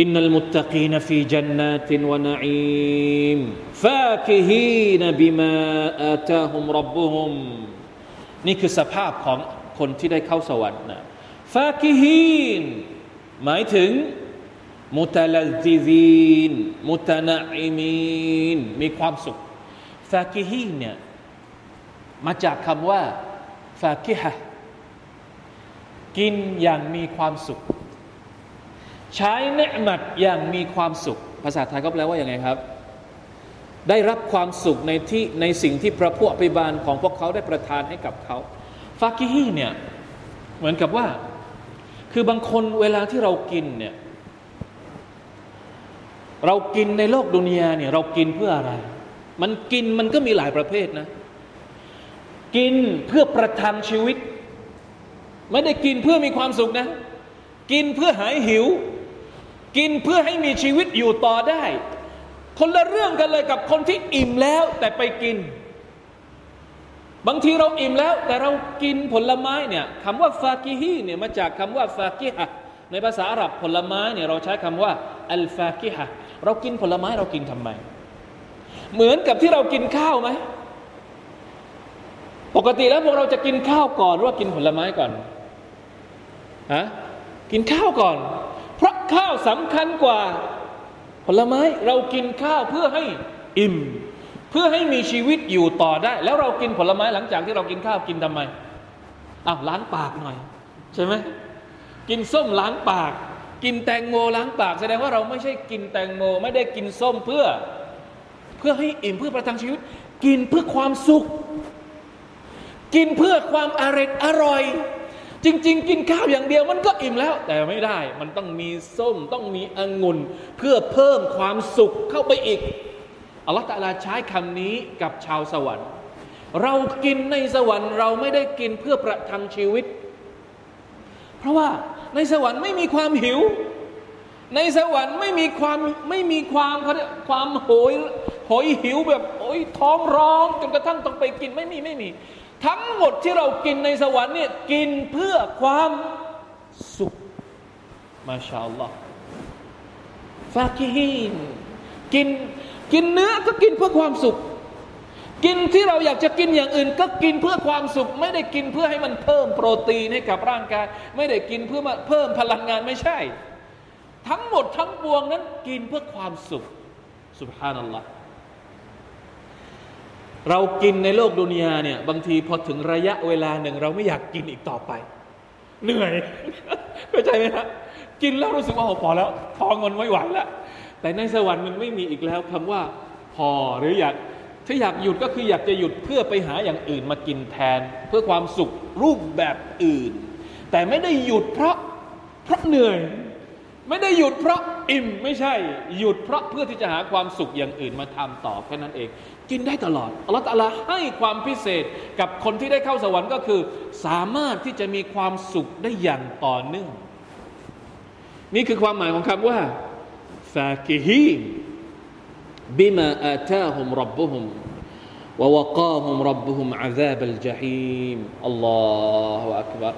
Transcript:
อินนัลมุตตะกีนฟีจันนาตินวะนอีมฟาคิฮีนบิมาอาตาฮุมรับบุฮุมนี่คือสภาพของคนที่ได้เข้าสวรรค์นะฟาคิฮีนหมายถึงมุตลัซิซีนมุตนาอิมีนมีความสุขฟาคิฮีนเนี่ยมาจากคำว่าฟาคิฮะกินอย่างมีความสุข ใช้เนืหมัดอย่างมีความสุข ภาษาไทยก็แปลว่าอย่างไงครับ ได้รับความสุขในที่ในสิ่งที่พระผู้อภิบาลของพวกเขาได้ประทานให้กับเขาฟากิฮีเนี่ยเหมือนกับว่า คือบางคนเวลาที่เรากินเนี่ยเรากินในโลกดุนยาเนี่ยเรากินเพื่ออะไร มันกินมันก็มีหลายประเภทนะ กินเพื่อประทังชีวิต ไม่ได้กินเพื่อมีความสุขนะ กินเพื่อหายหิว กินเพื่อให้มีชีวิตอยู่ต่อได้ คนละเรื่องกันเลยกับคนที่อิ่มแล้วแต่ไปกิน บางทีเราอิ่มแล้ว แต่เรากินผลไม้เนี่ยคำว่าฟากิฮีเนี่ยมาจากคำว่าฟากิฮะในภาษาอาหรับผลไม้เนี่ยเราใช้คำว่าอัลฟากิฮะเรากินผลไม้เรากินทำไม เหมือนกับที่เรากินข้าวไหมปกติแล้วพวกเราจะกินข้าวก่อนหรือว่ากินผลไม้ก่อนฮะกินข้าวก่อน ข้าวสำคัญกว่า ผลไม้เรากินข้าวเพื่อให้อิ่ม เพื่อให้มีชีวิตอยู่ต่อได้ แล้วเรากินผลไม้หลังจากที่เรากินข้าวกินทำไมอ้าวล้างปากหน่อย ใช่ไหมกินส้มล้างปาก กินแตงโมล้างปาก แสดงว่าเราไม่ใช่กินแตงโม ไม่ได้กินส้มเพื่อ เพื่อให้อิ่มเพื่อประทังชีวิต กินเพื่อความสุข กินเพื่อความอร่อยอร่อย จริง ๆ กินข้าวอย่างเดียวมันก็อิ่มแล้ว แต่ไม่ได้ มันต้องมีส้มต้องมีองุ่น เพื่อเพิ่มความสุขเข้าไปอีกอัลลอฮฺตะลาใช้คำนี้กับชาวสวรรค์ เรากินในสวรรค์ เราไม่ได้กินเพื่อประทังชีวิต เพราะว่าในสวรรค์ไม่มีความหิว ในสวรรค์ไม่มีความไม่มีความความโหยโหยหิวแบบโอยท้องร้องจนกระทั่งต้องไปกินไม่มีไม่มี ทั้งหมดที่เรากินในสวรรค์เนี่ยกินเพื่อความสุขมาชาอัลลอฮ์ฟาคิฮินกินกินเนื้อก็กินเพื่อความสุข กินที่เราอยากจะกินอย่างอื่น ก็กินเพื่อความสุข ไม่ได้กินเพื่อให้มันเพิ่มโปรตีนให้กับร่างกาย ไม่ได้กินเพื่อมาเพิ่มพลังงานไม่ใช่ ทั้งหมดทั้งปวงนั้นกินเพื่อความสุขสุบฮานัลลอฮ์ เรากินในโลกดุนยาเนี่ยบางทีพอถึงระยะเวลาหนึ่ง เราไม่อยากกินอีกต่อไป เหนื่อยเข้าใจไหมครับกินแล้วรู้สึกว่าพอแล้วพองินไม่ไหวแล้วแต่ในสวรรค์มันไม่มีอีกแล้วคำว่าพอหรืออยากถ้าอยากหยุดก็คืออยากจะหยุดเพื่อไปหาอย่างอื่นมากินแทน เพื่อความสุขรูปแบบอื่น แต่ไม่ได้หยุดเพราะเพราะเหนื่อย ไม่ได้หยุดเพราะอิ่มไม่ใช่ หยุดเพราะเพื่อที่จะหาความสุขอย่างอื่นมาทำต่อแค่นั้นเอง กินได้ตลอดอัลลอฮฺตาลาให้ความพิเศษกับคนที่ได้เข้าสวรรค์ก็คือ สามารถที่จะมีความสุขได้อย่างต่อเนื่อง นี่คือความหมายของคำว่า فاكهين بما آتاهم ربهم ووقاهم ربهم عذاب الجحيم الله أكبر